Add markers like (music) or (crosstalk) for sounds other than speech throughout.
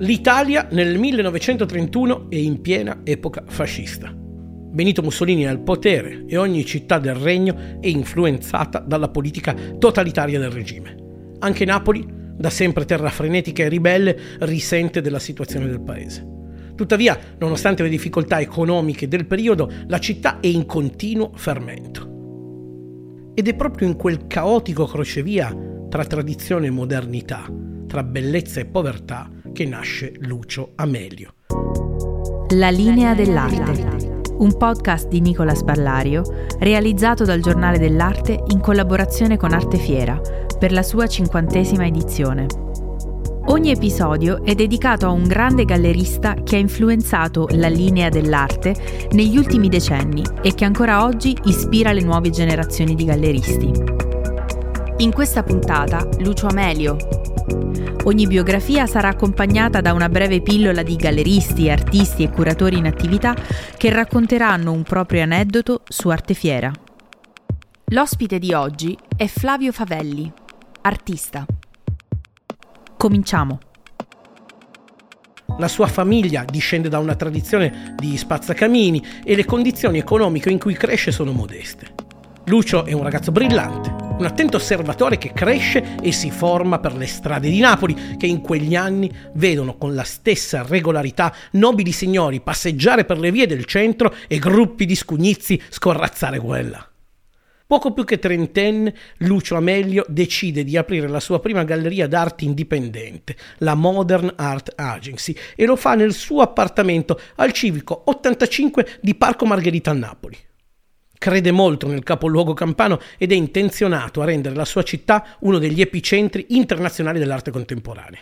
L'Italia nel 1931 è in piena epoca fascista. Benito Mussolini è al potere e ogni città del regno è influenzata dalla politica totalitaria del regime. Anche Napoli, da sempre terra frenetica e ribelle, risente della situazione del paese. Tuttavia, nonostante le difficoltà economiche del periodo, la città è in continuo fermento. Ed è proprio in quel caotico crocevia tra tradizione e modernità, tra bellezza e povertà, che nasce Lucio Amelio. La linea dell'arte, un podcast di Nicola Spallario realizzato dal Giornale dell'Arte in collaborazione con Arte Fiera per la sua cinquantesima edizione. Ogni episodio è dedicato a un grande gallerista che ha influenzato la linea dell'arte negli ultimi decenni e che ancora oggi ispira le nuove generazioni di galleristi. In questa puntata Lucio Amelio, Ogni biografia sarà accompagnata da una breve pillola di galleristi, artisti e curatori in attività che racconteranno un proprio aneddoto su Arte Fiera. L'ospite di oggi è Flavio Favelli, artista. Cominciamo. La sua famiglia discende da una tradizione di spazzacamini e le condizioni economiche in cui cresce sono modeste. Lucio è un ragazzo brillante, un attento osservatore che cresce e si forma per le strade di Napoli, che in quegli anni vedono con la stessa regolarità nobili signori passeggiare per le vie del centro e gruppi di scugnizi scorrazzare quella. Poco più che trentenne, Lucio Amelio decide di aprire la sua prima galleria d'arte indipendente, la Modern Art Agency, e lo fa nel suo appartamento al civico 85 di Parco Margherita a Napoli. Crede molto nel capoluogo campano ed è intenzionato a rendere la sua città uno degli epicentri internazionali dell'arte contemporanea.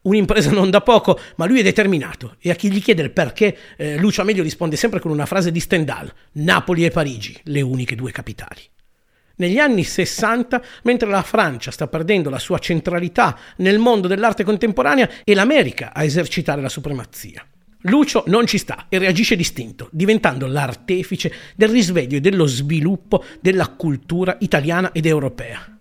Un'impresa non da poco, ma lui è determinato e a chi gli chiede il perché, eh, Lucio Amelio risponde sempre con una frase di Stendhal: Napoli e Parigi, le uniche due capitali. Negli anni 60, mentre la Francia sta perdendo la sua centralità nel mondo dell'arte contemporanea, è l'America a esercitare la supremazia. Lucio non ci sta e reagisce distinto, diventando l'artefice del risveglio e dello sviluppo della cultura italiana ed europea.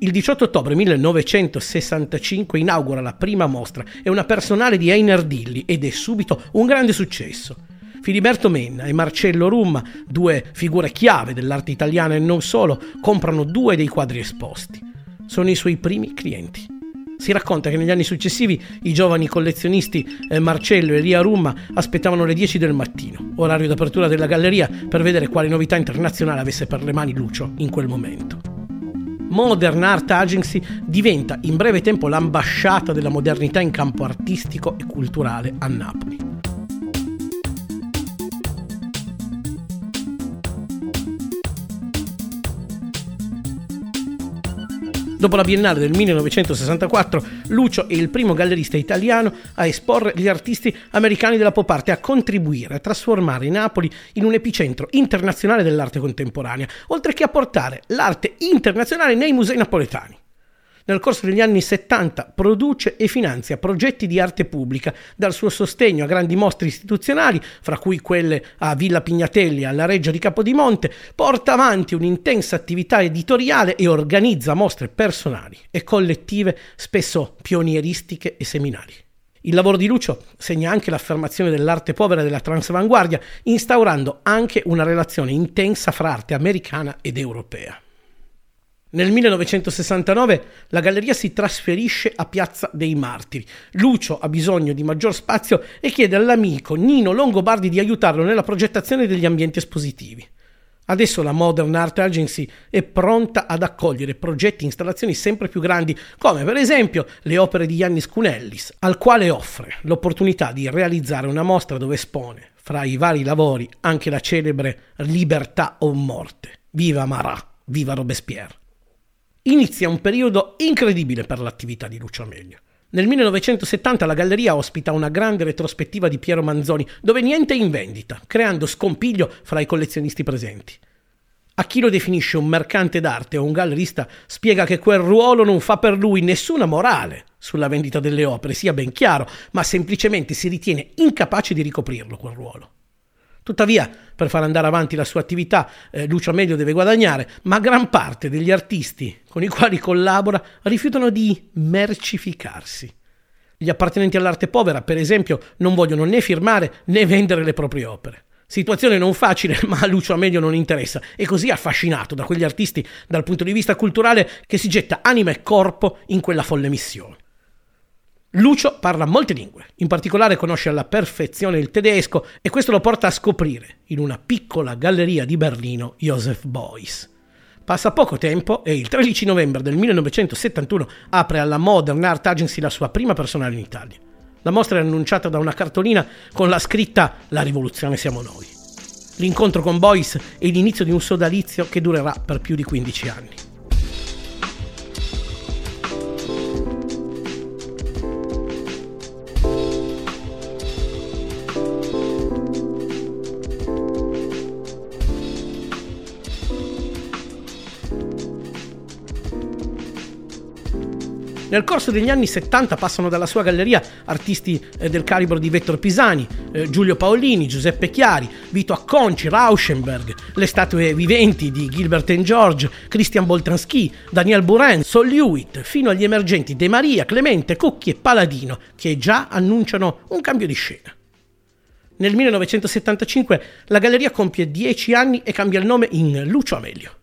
Il 18 ottobre 1965 inaugura la prima mostra, è una personale di Einer Dilli ed è subito un grande successo. Filiberto Menna e Marcello Rumma, due figure chiave dell'arte italiana e non solo, comprano due dei quadri esposti. Sono i suoi primi clienti. Si racconta che negli anni successivi i giovani collezionisti eh, Marcello e Lia Rumma aspettavano le 10 del mattino, orario d'apertura della galleria, per vedere quale novità internazionale avesse per le mani Lucio in quel momento. Modern Art Agency diventa in breve tempo l'ambasciata della modernità in campo artistico e culturale a Napoli. Dopo la Biennale del 1964, Lucio è il primo gallerista italiano a esporre gli artisti americani della pop art e a contribuire a trasformare Napoli in un epicentro internazionale dell'arte contemporanea, oltre che a portare l'arte internazionale nei musei napoletani. Nel corso degli anni 70 produce e finanzia progetti di arte pubblica, dal suo sostegno a grandi mostre istituzionali, fra cui quelle a Villa Pignatelli e alla Reggia di Capodimonte, porta avanti un'intensa attività editoriale e organizza mostre personali e collettive, spesso pionieristiche e seminari. Il lavoro di Lucio segna anche l'affermazione dell'arte povera e della transvanguardia, instaurando anche una relazione intensa fra arte americana ed europea. Nel 1969 la galleria si trasferisce a Piazza dei Martiri. Lucio ha bisogno di maggior spazio e chiede all'amico Nino Longobardi di aiutarlo nella progettazione degli ambienti espositivi. Adesso la Modern Art Agency è pronta ad accogliere progetti e installazioni sempre più grandi, come per esempio le opere di Yannis Cunellis, al quale offre l'opportunità di realizzare una mostra dove espone, fra i vari lavori, anche la celebre Libertà o morte. Viva Marat, viva Robespierre inizia un periodo incredibile per l'attività di Lucio Amelio. Nel 1970 la galleria ospita una grande retrospettiva di Piero Manzoni, dove niente è in vendita, creando scompiglio fra i collezionisti presenti. A chi lo definisce un mercante d'arte o un gallerista spiega che quel ruolo non fa per lui nessuna morale sulla vendita delle opere, sia ben chiaro, ma semplicemente si ritiene incapace di ricoprirlo quel ruolo. Tuttavia, per far andare avanti la sua attività, eh, Lucio Amelio deve guadagnare, ma gran parte degli artisti con i quali collabora rifiutano di mercificarsi. Gli appartenenti all'arte povera, per esempio, non vogliono né firmare né vendere le proprie opere. Situazione non facile, (laughs) ma a Lucio Amelio non interessa. È così affascinato da quegli artisti dal punto di vista culturale che si getta anima e corpo in quella folle missione. Lucio parla molte lingue, in particolare conosce alla perfezione il tedesco e questo lo porta a scoprire, in una piccola galleria di Berlino, Joseph Beuys. Passa poco tempo e il 13 novembre del 1971 apre alla Modern Art Agency la sua prima personale in Italia. La mostra è annunciata da una cartolina con la scritta La rivoluzione siamo noi. L'incontro con Boyce è l'inizio di un sodalizio che durerà per più di 15 anni. Nel corso degli anni 70 passano dalla sua galleria artisti eh, del calibro di Vettor Pisani, eh, Giulio Paolini, Giuseppe Chiari, Vito Acconci, Rauschenberg, le statue viventi di Gilbert and George, Christian Boltanski, Daniel Buren, Sol Lewitt, fino agli emergenti De Maria, Clemente, Cucchi e Paladino, che già annunciano un cambio di scena. Nel 1975 la galleria compie 10 anni e cambia il nome in Lucio Amelio.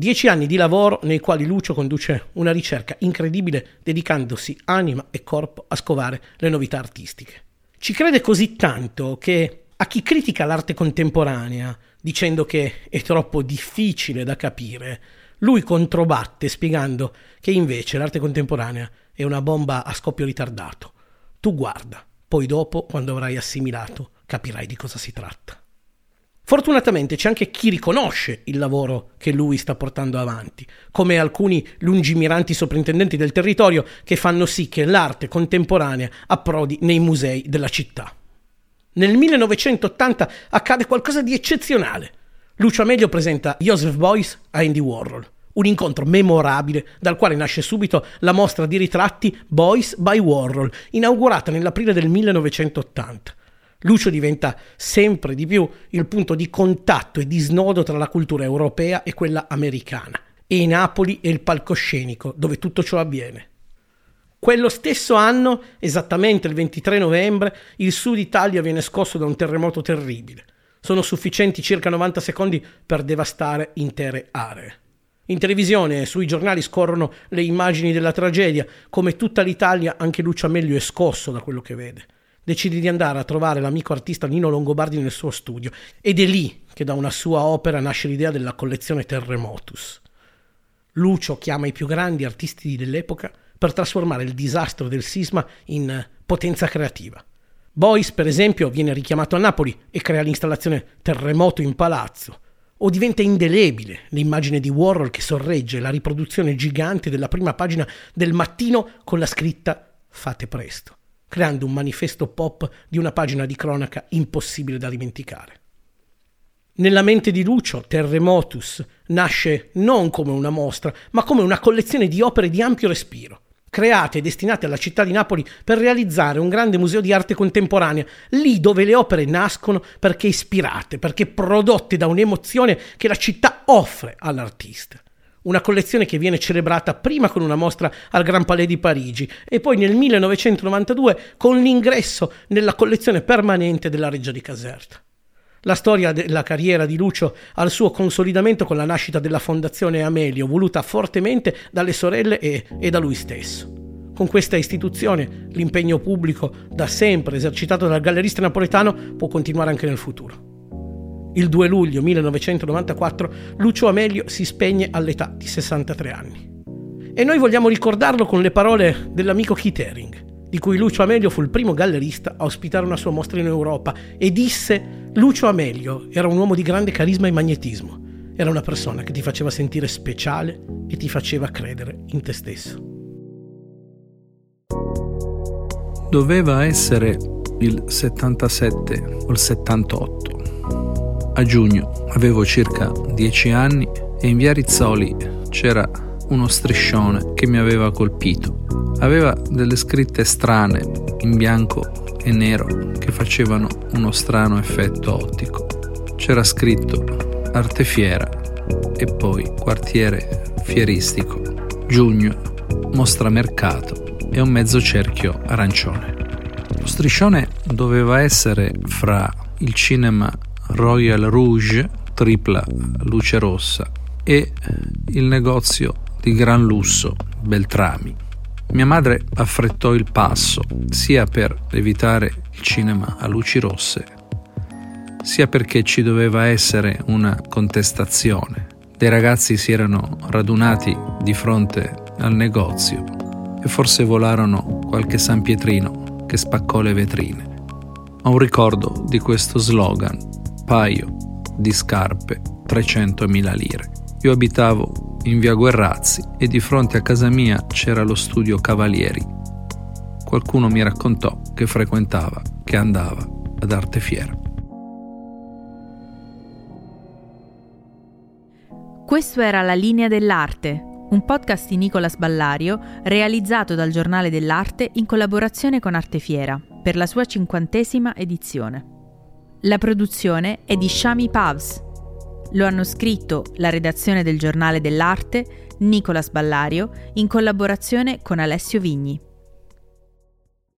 Dieci anni di lavoro nei quali Lucio conduce una ricerca incredibile dedicandosi anima e corpo a scovare le novità artistiche. Ci crede così tanto che a chi critica l'arte contemporanea dicendo che è troppo difficile da capire, lui controbatte spiegando che invece l'arte contemporanea è una bomba a scoppio ritardato. Tu guarda, poi dopo, quando avrai assimilato, capirai di cosa si tratta. Fortunatamente c'è anche chi riconosce il lavoro che lui sta portando avanti, come alcuni lungimiranti soprintendenti del territorio che fanno sì che l'arte contemporanea approdi nei musei della città. Nel 1980 accade qualcosa di eccezionale. Lucio Amelio presenta Joseph Beuys a Andy Warhol, un incontro memorabile dal quale nasce subito la mostra di ritratti Beuys by Warhol, inaugurata nell'aprile del 1980. Lucio diventa sempre di più il punto di contatto e di snodo tra la cultura europea e quella americana. E Napoli è il palcoscenico dove tutto ciò avviene. Quello stesso anno, esattamente il 23 novembre, il sud Italia viene scosso da un terremoto terribile. Sono sufficienti circa 90 secondi per devastare intere aree. In televisione e sui giornali scorrono le immagini della tragedia, come tutta l'Italia anche Lucio Amelio è scosso da quello che vede decide di andare a trovare l'amico artista Nino Longobardi nel suo studio ed è lì che da una sua opera nasce l'idea della collezione Terremotus. Lucio chiama i più grandi artisti dell'epoca per trasformare il disastro del sisma in potenza creativa. Boyce, per esempio, viene richiamato a Napoli e crea l'installazione Terremoto in Palazzo. O diventa indelebile l'immagine di Warhol che sorregge la riproduzione gigante della prima pagina del mattino con la scritta Fate presto creando un manifesto pop di una pagina di cronaca impossibile da dimenticare. Nella mente di Lucio, Terremotus nasce non come una mostra, ma come una collezione di opere di ampio respiro, create e destinate alla città di Napoli per realizzare un grande museo di arte contemporanea, lì dove le opere nascono perché ispirate, perché prodotte da un'emozione che la città offre all'artista una collezione che viene celebrata prima con una mostra al Grand Palais di Parigi e poi nel 1992 con l'ingresso nella collezione permanente della Reggia di Caserta. La storia della carriera di Lucio al suo consolidamento con la nascita della Fondazione Amelio, voluta fortemente dalle sorelle e, e da lui stesso. Con questa istituzione l'impegno pubblico da sempre esercitato dal gallerista napoletano può continuare anche nel futuro. Il 2 luglio 1994 Lucio Amelio si spegne all'età di 63 anni. E noi vogliamo ricordarlo con le parole dell'amico Keith Haring, di cui Lucio Amelio fu il primo gallerista a ospitare una sua mostra in Europa e disse Lucio Amelio era un uomo di grande carisma e magnetismo, era una persona che ti faceva sentire speciale e ti faceva credere in te stesso. Doveva essere il 77 o il 78 a giugno avevo circa 10 anni e in via Rizzoli c'era uno striscione che mi aveva colpito. Aveva delle scritte strane in bianco e nero che facevano uno strano effetto ottico. C'era scritto Arte Fiera e poi Quartiere Fieristico, giugno, mostra mercato, e un mezzo cerchio arancione. Lo striscione doveva essere fra il cinema Royal Rouge, tripla luce rossa, e il negozio di gran lusso Beltrami. Mia madre affrettò il passo sia per evitare il cinema a luci rosse, sia perché ci doveva essere una contestazione. Dei ragazzi si erano radunati di fronte al negozio e forse volarono qualche San Pietrino che spaccò le vetrine. Ho un ricordo di questo slogan, paio di scarpe, 300.000 lire. Io abitavo in via Guerrazzi e di fronte a casa mia c'era lo studio Cavalieri. Qualcuno mi raccontò che frequentava, che andava ad Arte Fiera. Questo era La linea dell'arte, un podcast di Nicolas Ballario realizzato dal Giornale dell'Arte in collaborazione con Arte Fiera per la sua cinquantesima edizione. La produzione è di Shami Pavs lo hanno scritto la redazione del Giornale dell'Arte, Nicolas Ballario, in collaborazione con Alessio Vigni.